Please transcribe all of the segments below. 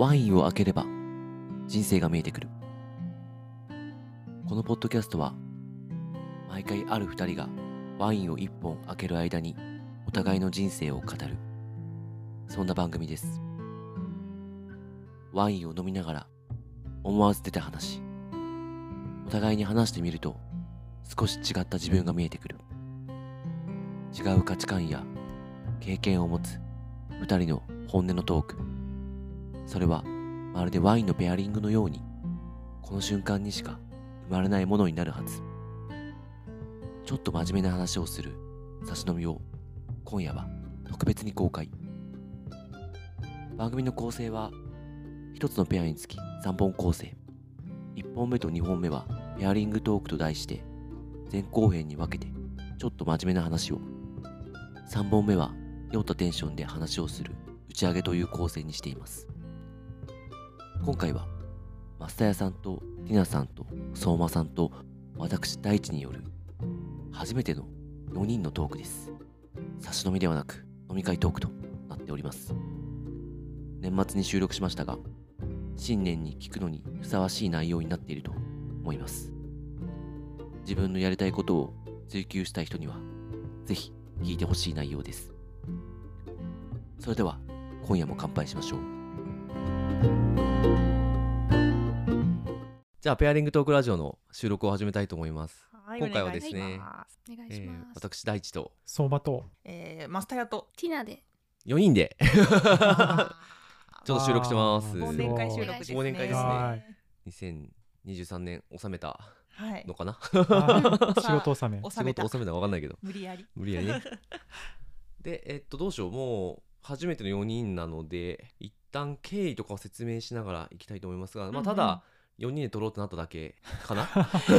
ワインを開ければ人生が見えてくる。このポッドキャストは毎回ある二人がワインを一本開ける間にお互いの人生を語る。そんな番組です。ワインを飲みながら思わず出た話。お互いに話してみると少し違った自分が見えてくる。違う価値観や経験を持つ二人の本音のトーク。それはまるでワインのペアリングのようにこの瞬間にしか生まれないものになるはず。ちょっと真面目な話をする差し飲みを今夜は特別に公開。番組の構成は一つのペアにつき3本構成。1本目と2本目はペアリングトークと題して前後編に分けてちょっと真面目な話を。3本目は酔ったテンションで話をする打ち上げという構成にしています。今回は増田屋さんとティナさんと相馬さんと私大地による初めての4人のトークです。差し飲みではなく飲み会トークとなっております。年末に収録しましたが新年に聞くのにふさわしい内容になっていると思います。自分のやりたいことを追求したい人にはぜひ聞いてほしい内容です。それでは今夜も乾杯しましょう。じゃあペアリングトークラジオの収録を始めたいと思います。はい、今回はですねお願いします。私大地と相場とえー、マスターヤとティナで。4人で。ちょっと収録してます。忘年会収録ですね。忘年会ですね。はい2023年収めた。はい。の。かな？あー 仕事納め。収めた。仕事収めたか分かんないけど。無理やり。無理やり。ねでえっとどうしよう。もう初めての4人なので一旦経緯とかを説明しながらいきたいと思いますが、まあ、ただ4人で撮ろうってなっただけかな？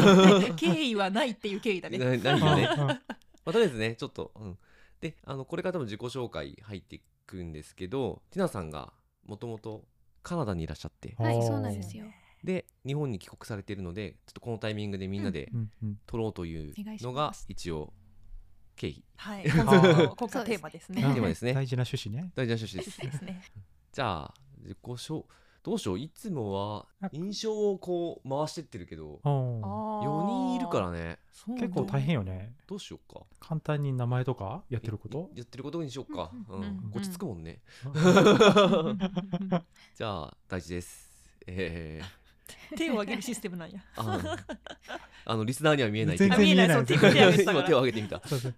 経緯はないっていう経緯だね。なないよね。うんまあ、とりあえずねちょっと、うん、であのこれから多分自己紹介入っていくんですけどティナさんがもともとカナダにいらっしゃって。はい、そうなんですよ。で日本に帰国されているのでちょっとこのタイミングでみんなで撮ろうというのが一応経緯。はい。今回の今回のテーマですね。テーマですね。大事な趣旨ね。大事な趣旨です。ですね。じゃあ自己紹どうしよう。いつもは印象をこう回してってるけどうん4人いるからね。結構大変よね。どうしようか。簡単に名前とかやってること？やってることにしようか、うんんううん。落ち着くもんね、じゃあ大事です。え手を挙げるシステムなんや。ー、ああのリスナーには見えない全あ見えない然見えない。今か手を挙げてみた。そうそう。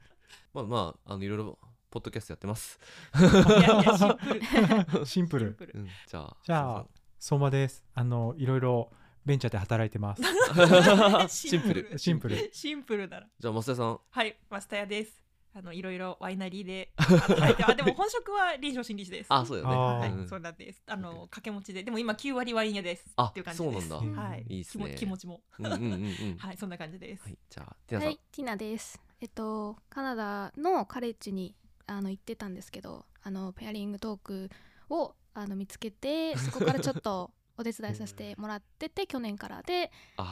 まあまああのいろいろポッドキャストやってます、シンプル。シンプシンルプル。うん、じゃあじゃあ相馬です。あのいろいろベンチャーで働いてます。シンプル。シンプル。シンプル。だな。じゃあ増田さん。はい、マスターヤです。あのいろいろワイナリーで 働いて、あでも本職は臨床心理士です。あそうだよね。はい、うん。そうなんです。あの掛け持ちで、でも今9割ワイン屋です。あっていう感じです。そうなんだ。はい、いいっすね。気持ちも。うんうんうんうん。はい、そんな感じです。はいじゃあティナさん、はい、ティナです。えっと、カナダのカレッジにあの行ってたんですけど、あのペアリングトークをあの見つけて、そこからちょっとお手伝いさせてもらってて、去年からで、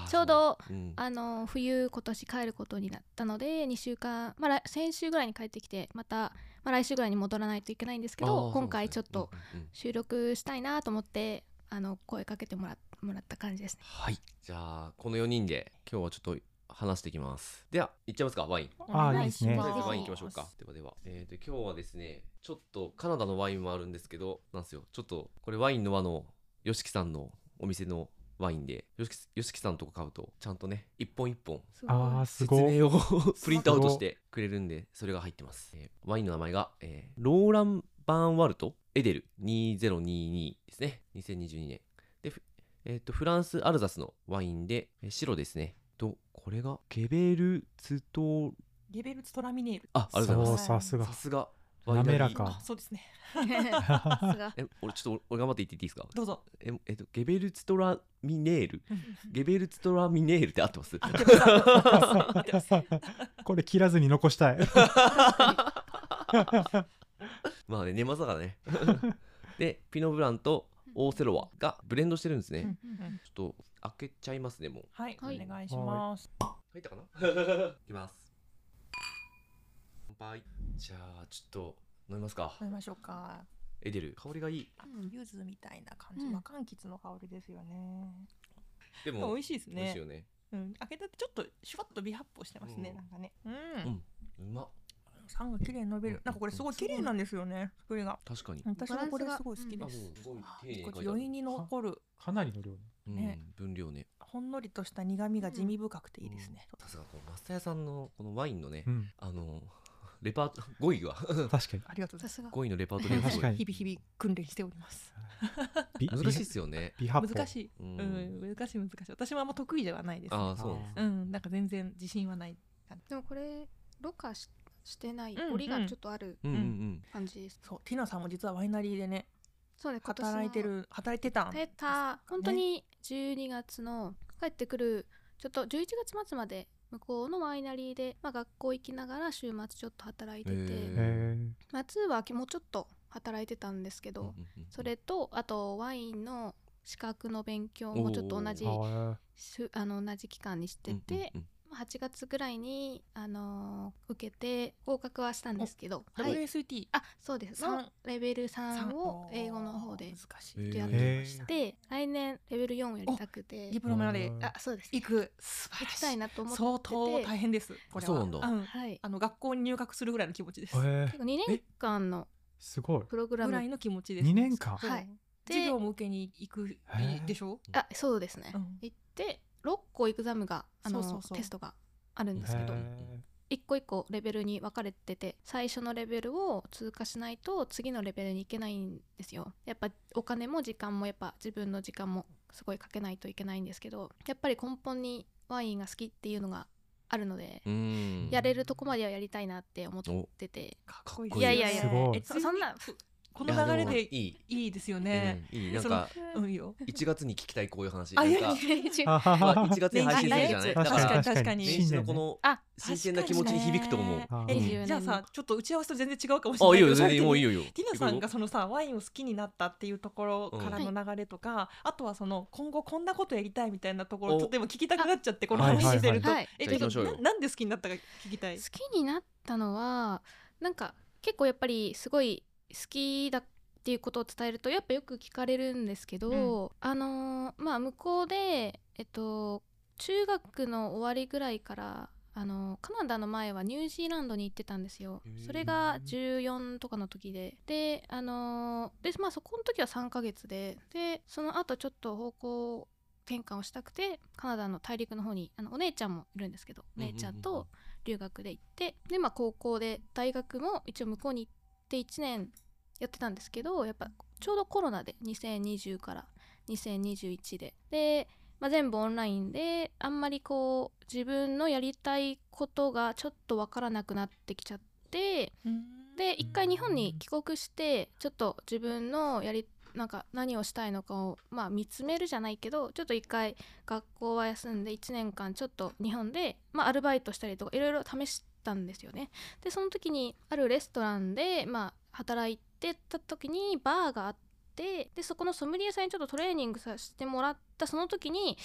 ちょうどそう。うん。あの冬今年帰ることになったので2週間、まあ、来先週ぐらいに帰ってきてまた、まあ、来週ぐらいに戻らないといけないんですけあどー今回ちょっと収録したいなと思ってあの声かけてもらもらった感じですね。はい。じゃあこの4人で今日はちょっと話していきます。では行っちゃいますかワイン。あーいいですね。ワイン行きましょうか。ではでは、えー、で今日はですねちょっとカナダのワインもあるんですけどなんですよ。ちょっとこれワインの輪の YOSHIKI さんのお店のワインで YOSHIKI, YOSHIKI さんとこ買うとちゃんとね一本一本すごいあ説ごい明をプリントアウトしてくれるんでそれが入ってます、えーワインの名前が、えーローラン・バーンワルトエデル2022ですね。2022年。で、ふえー、とフランス・アルザスのワインで、えー白ですねとこれがゲベルツトゲベルツトラミネール。あありがとうございそうさすが。ますさすが。滑らか。あ、そうですね。え俺ちょっと俺頑張って言っていいですか？どうぞ。ええっとゲベルツトラミネール？ゲベルツトラミネールって合ってます？これ切らずに残したい。まあね年末だからね。でピノブランとオーセロワがブレンドしてるんですね、ちょっと開けちゃいますねもう。はい、おはい。願いします。入ったかな？いきます。乾杯。じゃあちょっと飲みますか。飲みましょうか。エデル香りがいい。うん柚子みたいな感じ、うん。まあ柑橘の香りですよね。でも美味しいですね。美味しいよね。うん。開けたってちょっとシュワッと微発泡してますね、うん。なんかね。うん、うん。うまっ酸が綺麗に伸びる。なんかこれすごい綺麗なんですよね。作りが。確かに。私はこれすごい好きです、すごい余韻に残る。かなりの量ね。うんね。分量ね。ほんのりとした苦味が地味深くていいですね、さすがこのマスター屋さんのこのワインのねうん。あのレパート語彙が。確かに。ありがとうございます。語彙のレパートリーが日々日々訓練しております。び 難しいっすよね。難しい、ううんん、難しい難しい。私もあんま得意ではないです、ね、ああそうなんですうんなんか全然自信はないでもこれろ過ししてないうん折りがちょっとあるうんうんうん。感じです、そうティナさんも実はワイナリーでねそうね今年の働いてる働いてたん？出た。本当に12月の帰ってくるちょっと11月末まで向こうのワイナリーで、まあ、学校行きながら週末ちょっと働いてて、夏はもうちょっと働いてたんですけど、それとあとワインの資格の勉強もちょっと同じあの同じ期間にしてて、8月ぐらいに、あのー受けて合格はしたんですけど、はい、WST あそうです。三のレベルさん3を英語の方でやってまして来年レベル4をやりたくて。ディプロマでうん。あそうです。行く。素晴行きらしたいいなと思って。て相当大変です。これは。そうなんだ。うん。はい。あの学校に入学するぐらいの気持ちです。結構2年間のすごい。プログラム。ぐらいの気持ちです。二年間？はい。で授業も受けに行くでしょ？あそうですね、うん。行って6個エグザムがあのそうそうそう。テストがあるんですけどへ一個一個レベルに分かれてて最初のレベルを通過しないと次のレベルに行けないんですよ。やっぱお金も時間もやっぱ自分の時間もすごいかけないといけないんですけどやっぱり根本にワインが好きっていうのがあるので、うん。やれるとこまではやりたいなって思ってて。かっこいい。いやいやいやそんなこの流れでいい。いいですよね、うんいい。なんかうんいいよ。1月に聞きたいこういう話。あいやなんかいやいや違うあはまあはは1月に配信するじゃない？だ確かに確かに。年始のこのあ新鮮な気持ちに響くと思う。えじゃあさちょっと打ち合わせと全然違うかもしれないあいいよ全けど然もういいよいいよ。ティナさんがそのさワインを好きになったっていうところからの流れとか、あとはその今後こんなことやりたいみたいなところとでも聞きたくなっちゃってこの話してると、はいえちょっとななんで好きになったか聞きたい。好きになったのはなんか結構やっぱりすごい好きだっていうことを伝えるとやっぱよく聞かれるんですけど、あのーまあ向こうでえっと中学の終わりぐらいからあのカナダの前はニュージーランドに行ってたんですよ。それが14とかの時で。であのーでまあそこの時は3ヶ月で。でその後ちょっと方向転換をしたくてカナダの大陸の方にあのお姉ちゃんもいるんですけどお姉ちゃんと留学で行って。でまあ高校で大学も一応向こうに行って1年やってたんですけどやっぱちょうどコロナで2020から2021でで、まあ、全部オンラインであんまりこう自分のやりたいことがちょっとわからなくなってきちゃってで一回日本に帰国してちょっと自分のやりなんか何をしたいのかを、まあ、見つめるじゃないけどちょっと一回学校は休んで1年間ちょっと日本で、まあ、アルバイトしたりとかいろいろ試したんですよね。でその時にあるレストランで、まあ、働いてた時にバーがあってでそこのソムリエさんにちょっとトレーニングさせてもらったその時に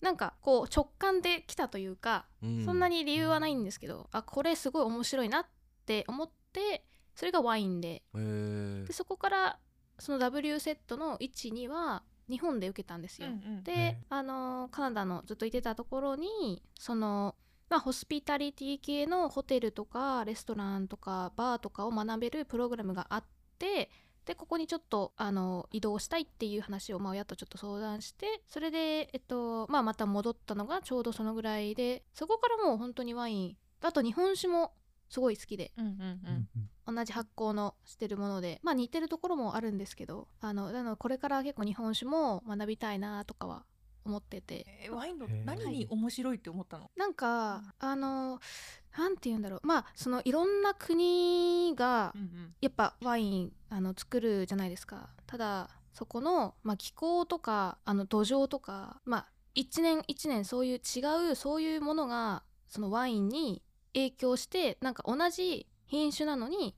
なんかこう直感で来たというかうそんなに理由はないんですけど、あこれすごい面白いなって思ってそれがワインで。でそこからその W セットの12は日本で受けたんですよ。でへ、あのカナダのずっといてたところにその、まあ、ホスピタリティ系のホテルとかレストランとかバーとかを学べるプログラムがあってでここにちょっとあの移動したいっていう話を、まあ、親とちょっと相談してそれで、えっとまあ、また戻ったのがちょうどそのぐらいでそこからもう本当にワインあと日本酒もすごい好きでうんうんううんん。同じ発酵のしてるものでまあ似てるところもあるんですけどあのなのでこれから結構日本酒も学びたいなとかは思ってて。えーワインの何に面白いって思ったの、なんかあのなんて言うんだろう。まあそのいろんな国がやっぱワインあの作るじゃないですか。ただそこの、まあ、気候とかあの土壌とかまあ一年一年そういう違うそういうものがそのワインに影響してなんか同じ品種なのに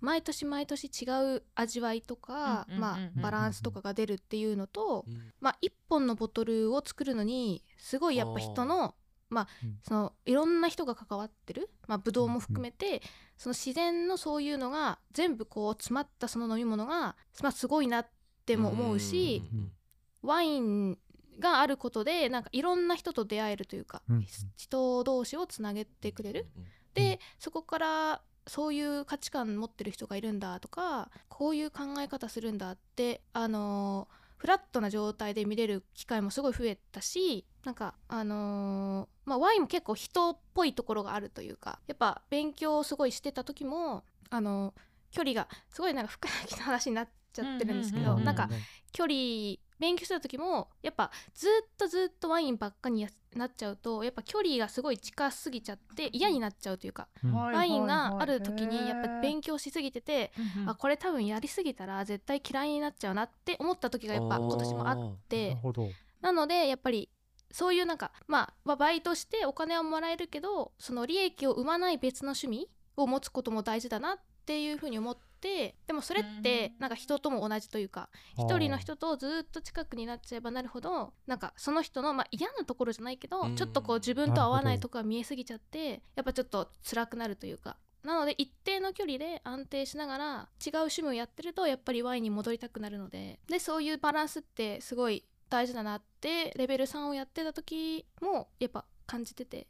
毎年毎年違う味わいとか、まあ、バランスとかが出るっていうのと、うん。まあ、1本のボトルを作るのにすごいやっぱ人のまあうん。そのいろんな人が関わってる、まあ、ブドウも含めて、その自然のそういうのが全部こう詰まったその飲み物が、まあ、すごいなっても思うし、うんワインがあることでなんかいろんな人と出会えるというか、うん人同士をつなげてくれる。でそこからそういう価値観持ってる人がいるんだとかこういう考え方するんだってあのーフラットな状態で見れる機会もすごい増えたしなんかあのーまあワインも結構人っぽいところがあるというかやっぱ勉強をすごいしてた時もあのー距離がすごいなんか深い話になっちゃってるんですけど、うんうんうん。なんか距離勉強してた時もやっぱずっとずっとワインばっかにやなっちゃうとやっぱ距離がすごい近すぎちゃって嫌になっちゃうというか、うん。はいワインがある時にやっぱ勉強しすぎてて、うんうんあこれ多分やりすぎたら絶対嫌いになっちゃうなって思った時がやっぱ今年もあっなてなのでやっぱりそういうなんかまあまあバイトしてお金はもらえるけどその利益を生まない別の趣味を持つことも大事だなっていうふうに思ってでもそれってうん。なんか人とも同じというか一人の人とずっと近くになっちゃえばなるほどなんかその人の、まあ、嫌なところじゃないけど、うん。ちょっとこう自分と合わないとこが見えすぎちゃってやっぱちょっと辛くなるというか。なので一定の距離で安定しながら違う趣味をやってるとやっぱりワインに戻りたくなるので。でそういうバランスってすごい大事だなってレベル3をやってた時もやっぱ感じてて。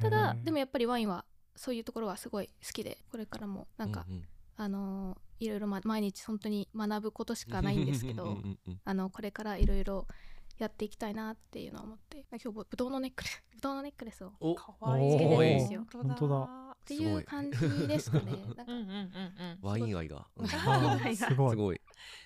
ただでもやっぱりワインはそういうところはすごい好きでこれからもなんか、あのーいろいろ、ま、毎日本当に学ぶことしかないんですけどあのこれからいろいろやっていきたいなっていうのを思って今日ぶどうのネックレスぶどうのネックレスをっお。かわいいつけてるんですよ。本本当だていう感じですかね。なんか。うんうんうんうん。ワイン愛が。すごい。すごい。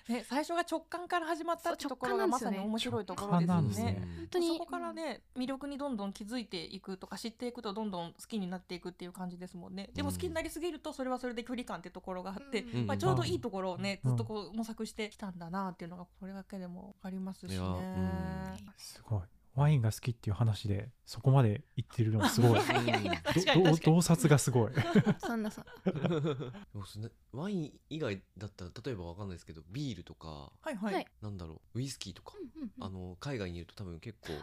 ね、最初が直感から始まったってところがまさに面白いところですよね。ね。本当に。そこからね魅力にどんどん気づいていくとか知っていくとどんどん好きになっていくっていう感じですもんね。でも好きになりすぎるとそれはそれで距離感ってところがあって、うん。まあ、ちょうどいいところをねうん。ずっとこう模索してきたんだなっていうのがこれだけでも分かりますしね。すごいワインが好きっていう話でそこまで言ってるのがすごい。洞察がすごい。そんなさワイン以外だったら例えばわかんないですけどビールとかはいはい、はい。なんだろうウイスキーとか、うんうんうん。あの海外にいると多分結構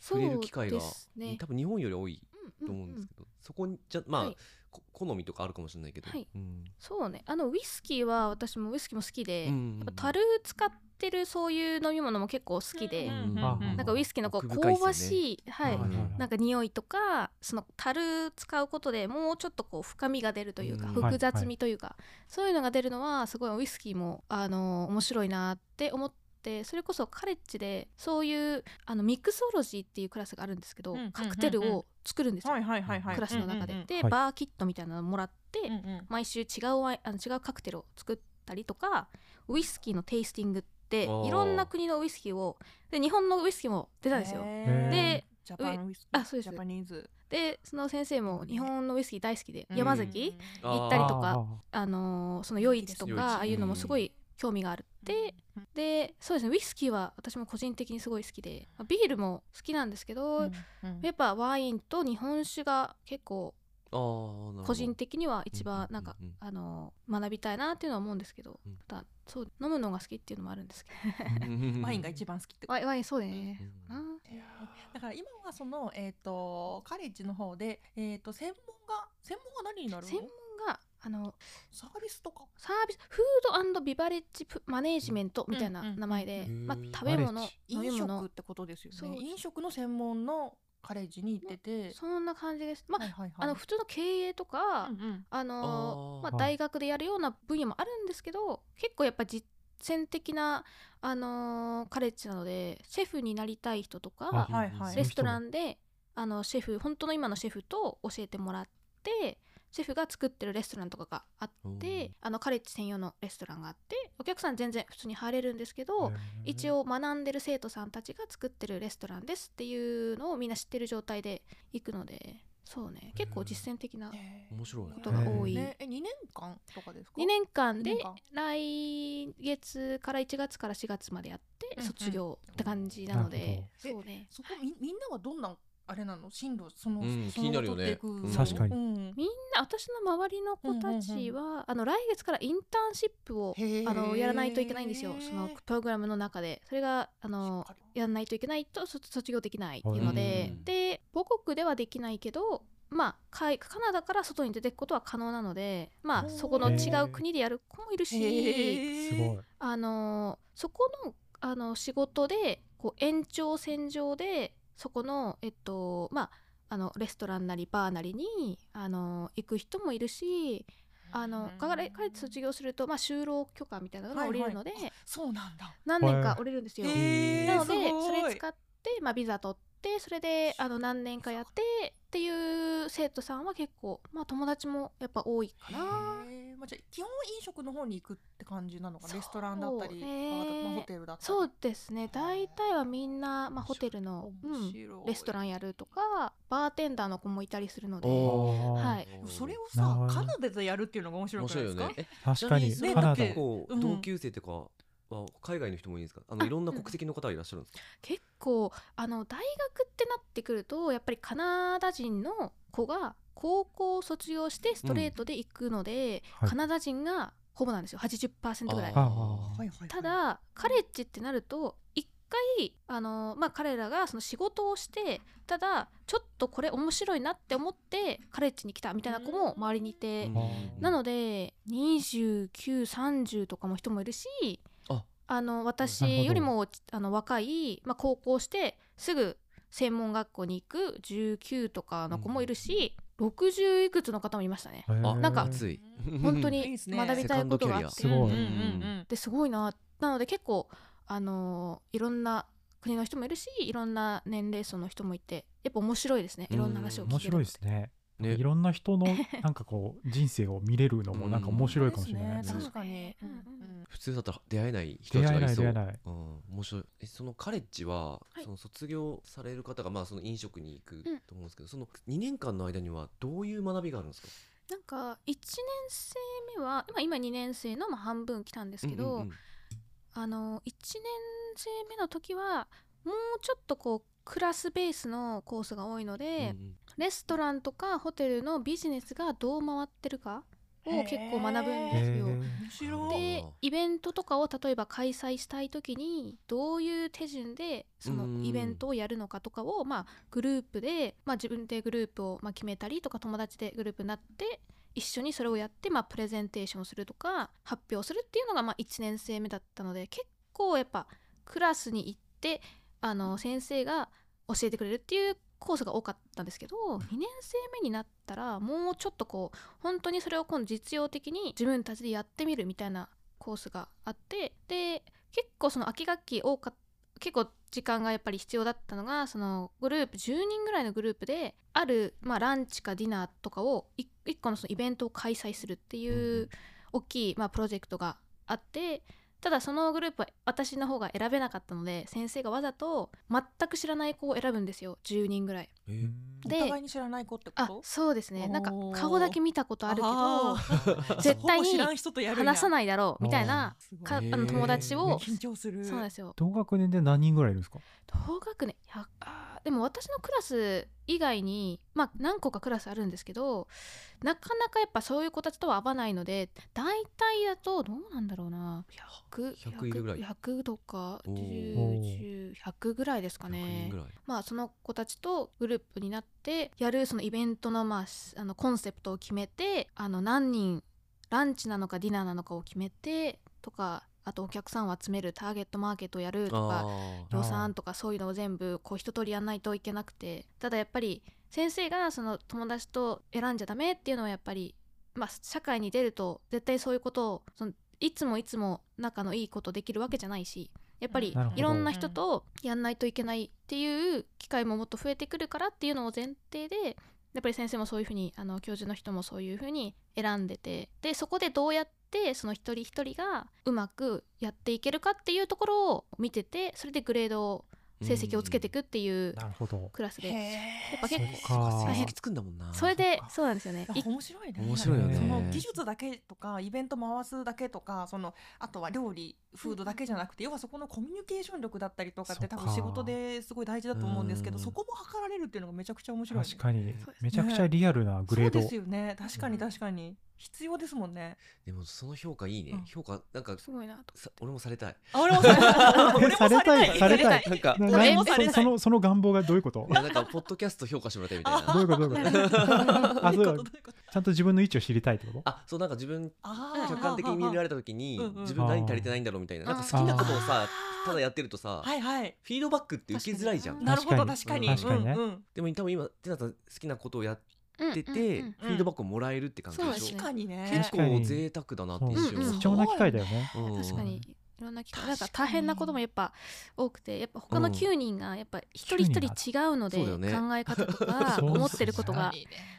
触れる機会がね多分日本より多いと思うんですけど、そこにじゃまあ、はい。こ好みとかあるかもしれないけど、はい。うん。そうね。あのウイスキーは私もウイスキーも好きで、うんやっぱ樽使ってるそういう飲み物も結構好きで、うんうんうんあなんかウイスキーのこう香ばしい、はい、はいなんか匂いとかその樽使うことでもうちょっとこう深みが出るというか、うん。複雑味というか、そういうのが出るのはすごいウイスキーもあの面白いなって思ってそれこそカレッジでそういうあのミクソロジーっていうクラスがあるんですけど、うんカクテルを作るんですよ、はいはいはいはい。クラスの中で。うんうんうんで、はい。バーキットみたいなのもらって、うんうん。毎週違うワインあの違うカクテルを作ったりとかウイスキーのテイスティングっていろんな国のウイスキーをで日本のウイスキーも出たんですよ。でジャパンウイスキー。あそうです。ジャパニーズ。でその先生も日本のウイスキー大好きで、うん山崎、行ったりとかあのーその夜市とかああいうのもすごい興味がある。って、うんでそうですねウイスキーは私も個人的にすごい好きでまあビールも好きなんですけど、うんやっぱワインと日本酒が結構個人的には一うん番なんか、うんうん。あの学びたいなっていうのは思うんですけど、うん。ただそう飲むのが好きっていうのもあるんですけワインが一番好きってどワイワインそうだね、うん。な。だから今はそのえっ、とカレッジの方でえっ、と専門が専門が何になるの？専門があのサービスとか？サービスフードビバレッジプマネージメントみたいな名前で、うんうん。まあ食べ物飲食物。ってことですよね。飲食の専門のカレッジに行ってて、そんな感じです。まあ、はいはいはい。あの普通の経営とか、うんうん。あのまあ、大学でやるような分野もあるんですけど結構やっぱ実践的な、あのーカレッジなのでシェフになりたい人とかはいはい。レストランであのシェフ本当の今のシェフと教えてもらってシェフが作ってるレストランとかがあってあのカレッジ専用のレストランがあってお客さん全然普通に入れるんですけど一応学んでる生徒さんたちが作ってるレストランですっていうのをみんな知ってる状態で行くのでそうね結構実践的なへー。面白いことが多い。ねえ2年間とかですか？2年間で来月から1月から4月までやってうんうん。卒業って感じなので、なるそうね。そこみみんなはどんなあれなの？進路その、気になるよね。取っていく。うん。確かに。うんみんな私の周りの子たちは、あの来月からインターンシップをあのやらないといけないんですよ。そのプログラムの中で。それがあのやらないといけないとそ卒業できないっていうので、うんで母国ではできないけどまあカナダから外に出ていくことは可能なのでまあそこの違う国でやる子もいるしあのそこのあの仕事でこう延長線上でそこのえっとまああのレストランなりバーなりにあの行く人もいるしあの彼彼って卒業すると、まあ、就労許可みたいなのが下りるので、そうなんだ。何年か降りるんですよ。へーなのでそれ使って、まあ、ビザ取ってそれであの何年かやってっていう生徒さんは結構、まあ、友達もやっぱ多いかな。まあ、じゃあ基本飲食の方に行くって感じなのかな？レストランだったり、まあ、ホテルだったり。そうですね。大体はみんな、まあ、ホテルの、うん、レストランやるとかバーテンダーの子もいたりするので。はい。それをさカナダでやるっていうのが面白面くないですか？白いよね。え確かにね同級生とかは海外の人もいいんですか？あのあいろんな国籍の方がいらっしゃるんですか？結構あの大学ってなってくるとやっぱりカナダ人の子が高校を卒業してストレートで行くので、はい。カナダ人がほぼなんですよ。80%ぐらい。ただカレッジってなると一回あの、まあ、彼らがその仕事をしてただちょっとこれ面白いなって思ってカレッジに来たみたいな子も周りにいて、うんなので2930とかも人もいるしああの私ど。よりもあの若い、まあ、高校してすぐ専門学校に行く19とかの子もいるし、60いくつの方もいましたね。なんか本当に 学びたいことがあって。すごいな。なので結構あのいろんな国の人もいるしいろんな年齢層の人もいてやっぱ面白いですね。いろんな話を聞ける面白いですねね。いろんな人の なんかこう人生を見れるのもなんか面白いかもしれないですね。そうですね。確かに、うんうん。普通だったら出会えない人出会えないたちがいそう。出会えないうん、面白い。えそのカレッジは、い。その卒業される方がまあその飲食に行くんと思うんですけど、その2年間の間にはどういう学びがあるんですか？なんか1年生目は今今2年生のまあ半分来たんですけど、うんうんうん。あの1年生目の時はもうちょっとこうクラスベースのコースが多いので、うんレストランとかホテルのビジネスがどう回ってるかを結構学ぶんへですよ。でイベントとかを例えば開催したい時にどういう手順でそうんのイベントをやるのかとかを、まあ、グループで、まあ、自分でグループをまあ決めたりとか友達でグループになって一緒にそれをやって、まあ、プレゼンテーションするとか発表するっていうのがまあ1年生目だったので結構やっぱクラスに行ってあの先生が教えてくれるっていうコースが多かったんですけど2年生目になったらもうちょっとこう本当にそれを今度実用的に自分たちでやってみるみたいなコースがあってで結構その秋学期多かっ結構時間がやっぱり必要だったのがそのグループ10人ぐらいのグループである、まあ、ランチかディナーとかを1個のそのイベントを開催するっていうん。大きい、まあ、プロジェクトがあってただそのグループは私の方が選べなかったので先生がわざと全く知らない子を選ぶんですよ。10人ぐらい。えー。おで互いに知らない子ってこあとそうですね。なんか顔だけ見たことあるけど 絶対に話さないだろうみたいなかあの友達を緊張する。そうなんですよ。同学年で何人ぐらいいるんですか？同学年100あーでも私のクラス以外にまあ何個かクラスあるんですけどなかなかやっぱそういう子たちとは合わないので大体だとどうなんだろうな。100 100いるぐらい。100とかおー。10100ぐらいですか100ねまあその子たちとグループになってやるそのイベントのまあしあのコンセプトを決めてあの何人ランチなのかディナーなのかを決めてとかあとお客さんを集めるターゲットマーケットをやるとかあ予算とかそういうのを全部こう一通りやんないといけなくてただやっぱり先生がその友達と選んじゃダメっていうのはやっぱり、まあ、社会に出ると絶対そういうことをそのいつもいつも仲のいいことできるわけじゃないしやっぱりいろんな人とやんないといけないっていう機会ももっと増えてくるからっていうのを前提でやっぱり先生もそういうふうにあの教授の人もそういうふうに選んでてでそこでどうやってその一人一人がうまくやっていけるかっていうところを見ててそれでグレードを成績をつけていくっていうなるほど。クラスで、やへっぱ結構成績つくんだもんな。それでそうなんですよね。面白いね。面白いよね。その技術だけとかイベント回すだけとかそのあとは料理フードだけじゃなくて要はそこのコミュニケーション力だったりとかって多分仕事ですごい大事だと思うんですけどうん。そこも測られるっていうのがめちゃくちゃ面白い。ね確かに。めちゃくちゃリアルなグレード。そうですよね。確かに確かに必要ですもんね。でもその評価いいね、うん。評価なんかすごいなとさ俺もされたい。あ俺もされたい。俺もされたい。されたい。なんかな俺なもされたい。そそのその願望がどういうこと？いやなんかポッドキャスト評価してもらいたいみたいな。どういうこと？どういうこと？あそういうこと。ちゃんと自分の位置を知りたいってこと？あそうなんか自分あー。客観的に見られた時にうんうん自分何足りてないんだろうみたいな。なんか好きなことをさただやってるとさはいはい。フィードバックって受けづらいじゃん。確なるほど確確かに。確かにね。うんうん。でも多分今テナさん好きなことをやっうんてて、うん。うん。フィードバックをもらえるって感じでしょ？確かにね。結構贅沢だなって一そう瞬貴重な機会だよね。うん。確かに。いろんな機会なんか大変なこともやっぱ多くてやっぱ他のうん。9人がやっぱ一人一人違うので、そうだよね。考え方とか 思ってることが。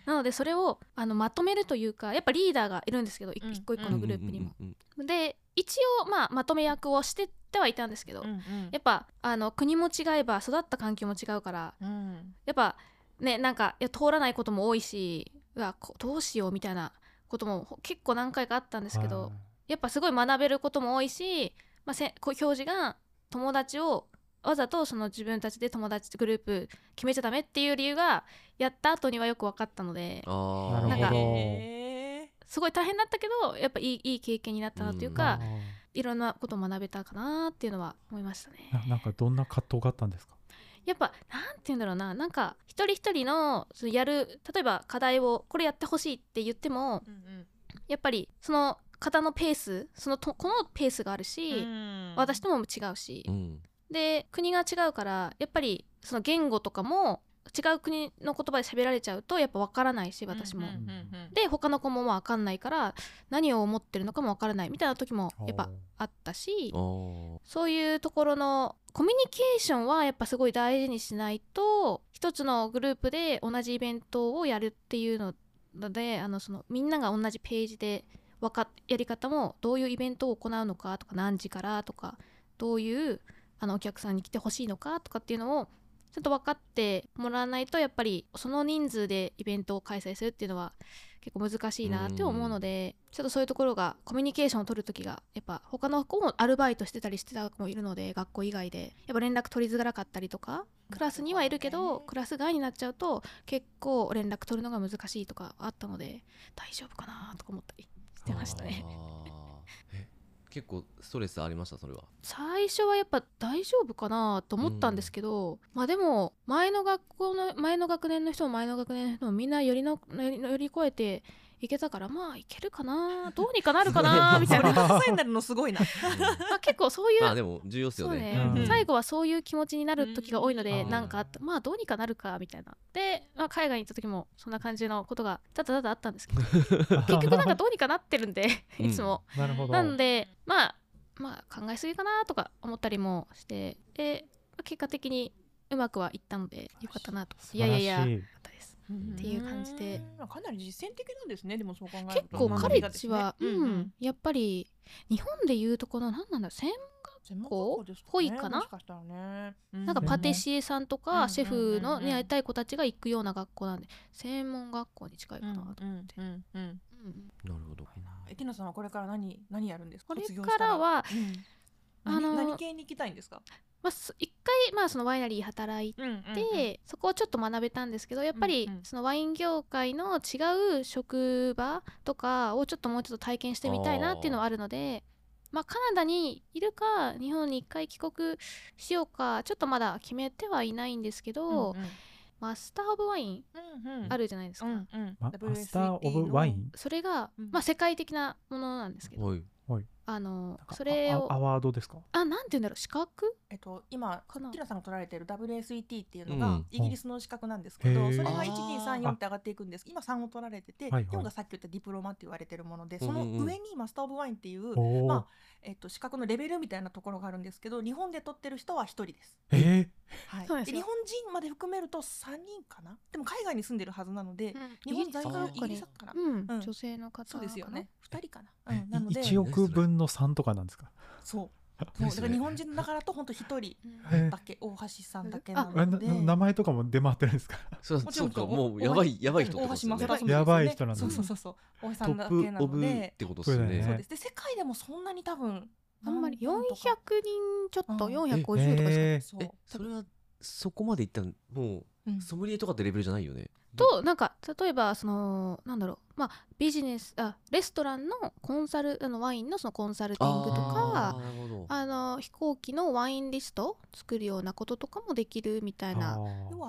なのでそれをあのまとめるというかやっぱリーダーがいるんですけどいうん。一個一個のグループにも。うんうんうんで一応、まあ、まとめ役をしてってはいたんですけど、うんうん。やっぱあの国も違えば育った環境も違うからうん。やっぱねなんかいや通らないことも多いしうわこどうしようみたいなこともほ結構何回かあったんですけど、はい。やっぱすごい学べることも多いし、まあ、せこう表示が友達をわざとその自分たちで友達グループ決めちゃダメっていう理由がやった後にはよく分かったのでなんかへすごい大変だったけどやっぱいいいい経験になったなというあか、いろんなことを学べたかなっていうのは思いましたね。なんかどんな葛藤があったんですか？やっぱなんて言うんだろうな。なんか一人一人のそのやる例えば課題をこれやってほしいって言ってもーうん。やっぱりその方のペースそのとこのペースがあるし、うん。私とも違うし、うん。で国が違うからやっぱりその言語とかも違う国の言葉で喋られちゃうとやっぱ分からないし私も。うんうんうんうんで他の子も分かんないから何を思ってるのかも分からないみたいな時もやっぱあったしそういうところのコミュニケーションはやっぱすごい大事にしないと一つのグループで同じイベントをやるっていうののであのそのみんなが同じページでわかやり方もどういうイベントを行うのかとか何時からとかどういうあのお客さんに来てほしいのかとかっていうのをちょっと分かってもらわないとやっぱりその人数でイベントを開催するっていうのは結構難しいなって思うのでちょっとそういうところがコミュニケーションを取る時がやっぱ他の子もアルバイトしてたりしてた子もいるので学校以外で。やっぱ連絡取りづらかったりとかクラスにはいるけどクラス外になっちゃうと結構連絡取るのが難しいとかあったので大丈夫かなとか思ったりしてましたね。結構ストレスありました？それは。最初はやっぱ大丈夫かなと思ったんですけど、まあでも前の学校の前の学年の人も前の学年の人もみんな寄りの寄り乗り越えていけたからまあいけるかな どうにかなるかなみたいな、ま支えになるのすごいな。あ、結構そういうまあでも重要っすよそうね。ね、うん。最後はそういう気持ちになる時が多いので、うん。なんかまあどうにかなるかみたいな。で、まあ、海外に行った時もそんな感じのことがただただあったんですけど 結局なんかどうにかなってるんでいつも、なるほど。なのでまあまあ考えすぎかなとか思ったりもしてで結果的にうまくはいったのでよかったなと。いやいやいやよかったですっていう感じで。うん。かなり実践的なんですね。でもそう考えると。結構うんカレッジは、ううん。んやっぱり日本でいうとこの何なんだ専専門学校ですかねぽいかなもしかしたらね。うんなん。かパティシエさんとかうんシェフのうんに会いたい子たちが行くような学校なんで専門学校に近いかなとうん思って、なるほど。えティナさんはこれから何何やるんですか？これ卒業したからはうんあの何何系に行きたいんですか？まあ、す一回、まあ、そのワイナリー働いて、うんうんそこをちょっと学べたんですけどやっぱりうんうん。そのワイン業界の違う職場とかをちょっともうちょっと体験してみたいなっていうのはあるので。まあ、カナダにいるか日本に一回帰国しようかちょっとまだ決めてはいないんですけど、うんうん。マスター・オブ・ワインうんうん。あるじゃないですか、うんうん。マスター・オブ・ワイン？それが、うん。まあ、世界的なものなんですけど、はいあのそれをあアワードですか？あなんて言うんだろう資格？えっと、今かな？ティナさんが取られている WSET っていうのがうんイギリスの資格なんですけど、へー。それがあー1234って上がっていくんです。今3を取られてて、はいはい。4がさっき言ったディプロマって言われてるものでそのうんうん。うん上にマスター・オブ・ワインっていう、まあえっと、資格のレベルみたいなところがあるんですけど日本で取ってる人は1人です。えはい、日本人まで含めると3人かな？でも海外に住んでるはずなので、うん。日本在住あイギリスだから、うん、うん。女性の方そうですよね。2人かな、ーうん、なので1億分の3とかなんですか？そう。そうだから日本人だからと本当一人えだけ大橋さんだけなので。名前とかも出回ってるんですか？そうもちろそうんかももうやばいやばい人って大橋ことですよね。正俊やばい人なんだそうそうそうそう。大橋さトんだけなップオブっのでてことですね。そうです。で世界でもそんなに多分あんまり400なんと人かちょっとうん450とかですかねえそう。えそれはそこまでいったらもうん。うソムリエとかってレベルじゃないよね。となんか例えばそのなんだろうまあビジネスあレストランのコンサルあのワインのそのコンサルティングとかあの飛行機のワインリスト作るようなこととかもできるみたいな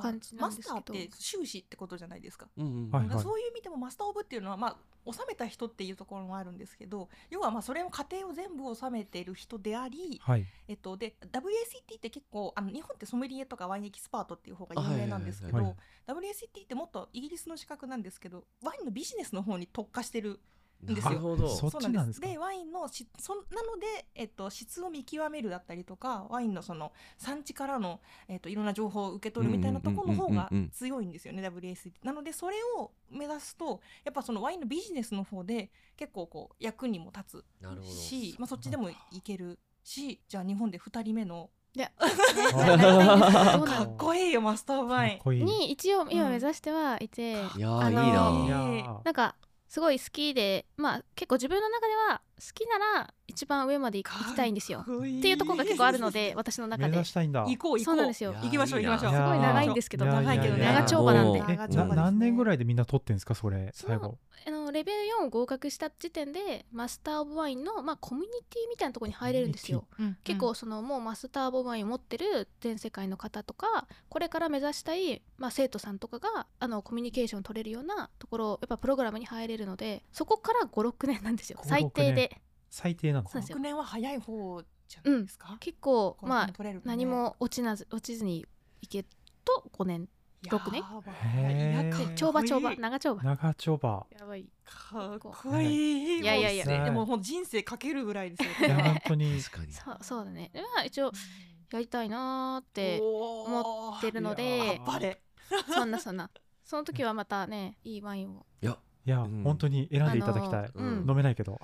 感じなマスんですけど。ターって修士ってことじゃないですか。うんうん。そういう意味でもマスター・オブっていうのは、まあ、収めた人っていうところもあるんですけど要はまあそれを過程を全部収めている人であり、ーはい。えっと、で WACT って結構あの日本ってソムリエとかワインエキスパートっていう方が有名なんですけはい。はいど WACT ってもっとイギリスの資格なんですけどワインのビジネスの方に特化してるんですよ。なるほど。そっちなんですか？でワインのしそんなので、えっと、質を見極めるだったりとかワインのその産地からの、えっと、いろんな情報を受け取るみたいなところの方が強いんですよね WACT なのでそれを目指すとやっぱそのワインのビジネスの方で結構こう役にも立なるほど。つし、まあ、そっちでもいけるしじゃあ日本で2人目のいや。かのっこいいよマスターワイ。ンに一応今目指してはいて、いやーいい。あのいな。なんかすごい好きでまあ結構自分の中では好きなら一番上まで行きたいんですよ。っていうところが結構あるので私の中で。目指したいんだ。行こう行こう。そうなんですよ。行きましょう行きましょう。すごい長いんですけど長いけど。長丁場なんで。何年ぐらいでみんな取ってんですかそれ最後。あのレベル4を合格した時点でマスター・オブ・ワインの、まあ、コミュニティみたいなところに入れるんですよ。うん結構そのもうマスター・オブ・ワインを持ってる全世界の方とかこれから目指したい、まあ、生徒さんとかがあのコミュニケーション取れるようなところやっぱプログラムに入れるのでそこから56年なんですよ。5 6最低で。最低なんですよ。6年は早い方じゃないですか、結構こうまあ何も落ちなず落ちずにいけと5年6年？やばい。へー。いやかっこいい。長場長場長丁場。長丁場。やばい。かっこいい。い。やいやいやでももう人生かけるぐらいですよ。いや本当に。確かに。そうそうだね。でまあ一応やりたいなーって思ってるのでそんなそんな。その時はまたねいいワインを。いや。いやうん。本当に選んでいただきたい。飲めないけど。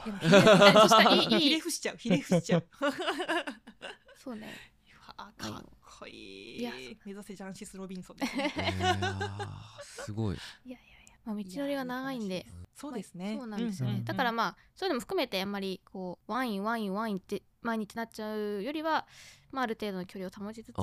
ひれ伏しちゃうひれ伏しちゃう。そうね。かっこいい。いや目指せジャンシス・ロビンソン。ですいやー。すごい。いやいやいや、まあ、道のりが長いんで。そうですね。そうなんですよね、うんだからまあそういうのも含めてあんまりこうワインワインワインって毎日なっちゃうよりは、まあ、ある程度の距離を保ちつつこ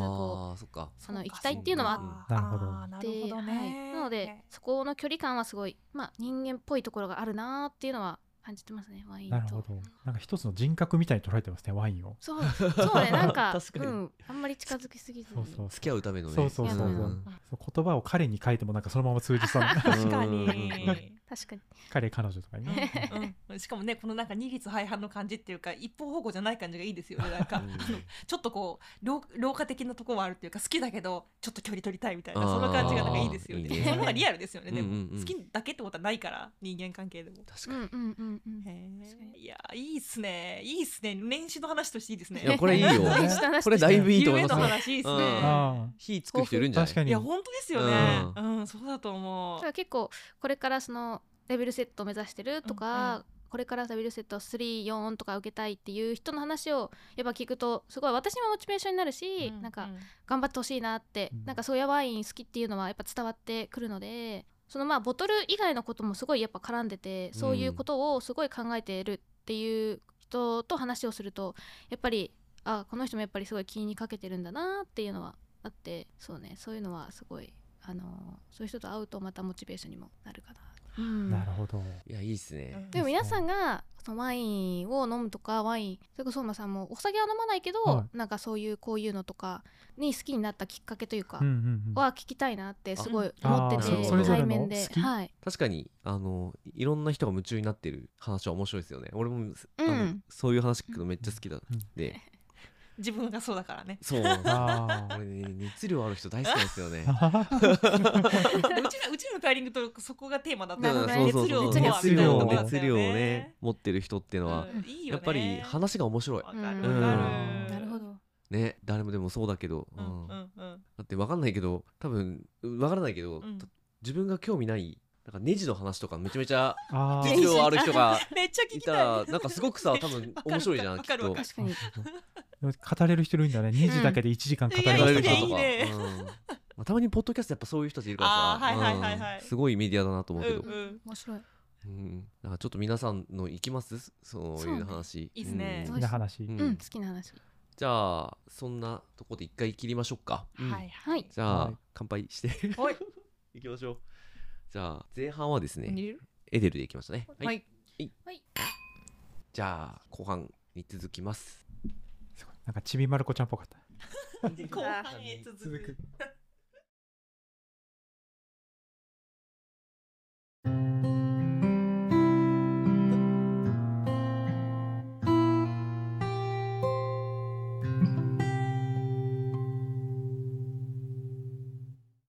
ああそっか。うその行きたいっていうのはあってるほどね、はい、なのでそこの距離感はすごい、まあ、人間っぽいところがあるなーっていうのは感じてますねワインと。なるほど。なんか一つの人格みたいに捉えてますねワインを。そうそうねなんか 確かに。うん、あんまり近づきすぎずに。そうそう。付き合うための。ねそうそうそうそう。うん。そう言葉を彼に書いてもなんかそのまま通じそう。な確かう。んに確かに。彼彼女とかにね。うん。うん。しかもねこのなんか二律背反の感じっていうか一方方向じゃない感じがいいですよね。なんか、うん。あのちょっとこう老老化的なところはあるっていうか好きだけどちょっと距離取りたいみたいなその感じがなんかいいですよね。いいね。その方がリアルですよねでも、うんうんうん。好きだけってことはないから人間関係でも。確かうんうんうんうんいやいいっすね。いいっすね。年始の話としていいですね。にいやこれいいよ。年始の話これだいぶいいと思いますよ話いいっすね、うん。あ火つく人いるんじゃない？確かにいや本当ですよね。うん、そうだと思う。だから結構これからそのレベルセットを目指してるとか、うんこれからレベルセット34とか受けたいっていう人の話をやっぱ聞くとすごい私もモチベーションになるし、うなんかう頑張ってほしいなって、うん。なんかそういうワイン好きっていうのはやっぱ伝わってくるのでそのまあボトル以外のこともすごいやっぱ絡んでてそういうことをすごい考えてるっていう人と話をするとやっぱりあこの人もやっぱりすごい気にかけてるんだなっていうのはあってそうねそういうのはすごいあのそういう人と会うとまたモチベーションにもなるかな。うん。なるほど。いやいいっすね。でも皆さんがそのワインを飲むとかワインそれこそ相馬さんもお酒は飲まないけど、はなんかそういうこういうのとかに好きになったきっかけというか、うんうんうん。は聞きたいなってすごいあ思っててあーそれぞれの対面で。はい。確かにあのいろんな人が夢中になってる話は面白いですよね。俺も、うん。そういう話聞くのめっちゃ好きだ、ん。で自分がそうだからね。そう。あ俺ね熱量ある人大好きですよね。ー。うちらうちらのペアリングとそこがテーマだったなるほどね。熱量熱量熱量をね持ってる人っていうのは、うんいいよね。やっぱり話が面白い。ななるほど。ね誰もでもそうだけど、うんうん。だって分かんないけど多分分からないけど、自分が興味ないなんかネジの話とかめちゃめちゃ熱量ある人がめっちゃ聞い。きたらなんかすごくさ多分面白いじゃんわきっと語れる人いるんだね。2時だけで1時間語れる人とか、うん。まあ、たまにポッドキャストやっぱそういう人たちいるからさ。あーはいはいはいはい。うん。すごいメディアだなと思うけど、うんうん。面白い。うん、だからちょっと皆さんの行きます？そういう話。いいっすね。うん。好きな話。うん。うん好きな話。じゃあそんなとこで一回切りましょうか、うん。はいはい。じゃあ、はい。乾杯して。はい。いきましょう。じゃあ前半はですねエデルでいきましたね。はい。はい。じゃあ後半に続きますなんかちびまる子ちゃんっぽかった。後半へ続く。続く